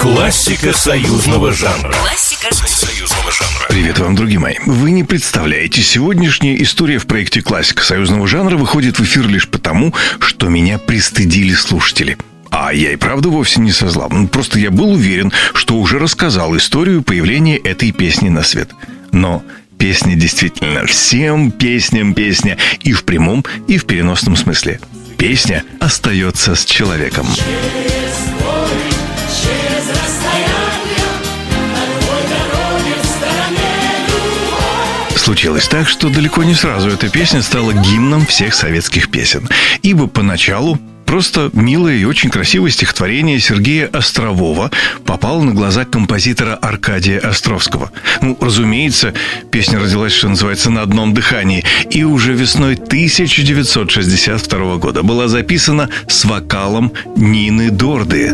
Классика союзного жанра. Классика союзного жанра. Привет вам, друзья мои. Вы не представляете, сегодняшняя история в проекте «Классика союзного жанра» выходит в эфир лишь потому, что меня пристыдили слушатели. А я и правда вовсе не со зла. Ну, Просто я был уверен, что уже рассказал историю появления этой песни на свет. Но песня действительно всем песням песня и в прямом, и в переносном смысле. Песня остается с человеком. Случилось так, что далеко не сразу эта песня стала гимном всех советских песен. Ибо поначалу Просто милое и очень красивое стихотворение Сергея Острового попало на глаза композитора Аркадия Островского. Ну, разумеется, песня родилась, что называется, на одном дыхании. И уже весной 1962 года была записана с вокалом Нины Дорды.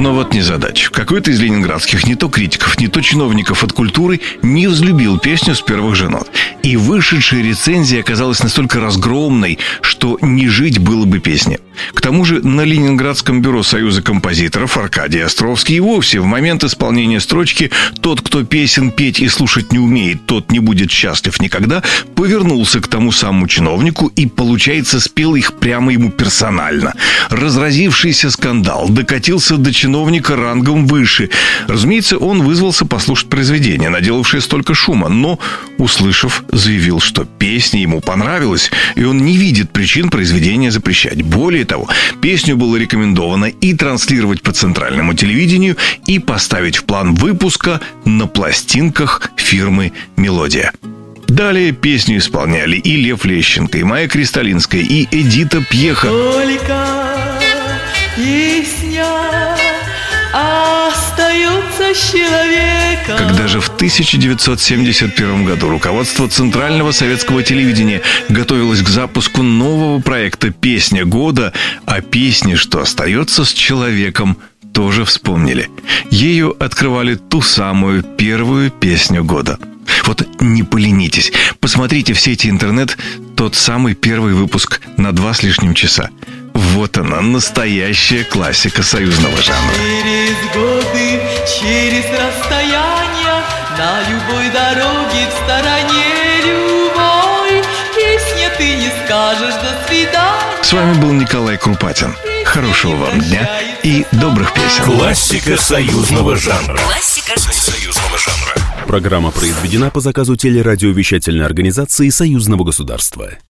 Но вот незадача. Какой-то из ленинградских не то критиков, не то чиновников от культуры не взлюбил песню с первых же нот. И вышедшая рецензия оказалась настолько разгромной, что не жить было бы песне. К тому же на Ленинградском бюро Союза композиторов Аркадий Островский и вовсе в момент исполнения строчки «Тот, кто песен петь и слушать не умеет, тот не будет счастлив никогда», повернулся к тому самому чиновнику и, получается, спел их прямо ему персонально. Разразившийся скандал докатился до чиновника рангом выше. Разумеется, он вызвался послушать произведение, наделавшее столько шума, но, услышав, заявил, что песня ему понравилась, и он не видит причин произведения запрещать. Более того, песню было рекомендовано и транслировать по центральному телевидению, и поставить в план выпуска на пластинках фирмы «Мелодия». Далее песню исполняли и Лев Лещенко, и Майя Кристалинская, и Эдита Пьеха. Только песня остается человеком. Когда же в 1971 году руководство Центрального советского телевидения готовилось к запуску нового проекта «Песня года», а песни, что остается с человеком, тоже вспомнили. Ею открывали ту самую первую песню года. Вот не поленитесь, посмотрите в сети интернет тот самый первый выпуск на два с лишним часа. Вот она, настоящая классика союзного жанра. Через годы, через расстояние, на любой дороге в стороне любой С вами был Николай Крупатин. Хорошего вам дня и добрых песен. Классика союзного жанра. Классика Союзного жанра. Программа произведена по заказу телерадиовещательной организации Союзного государства.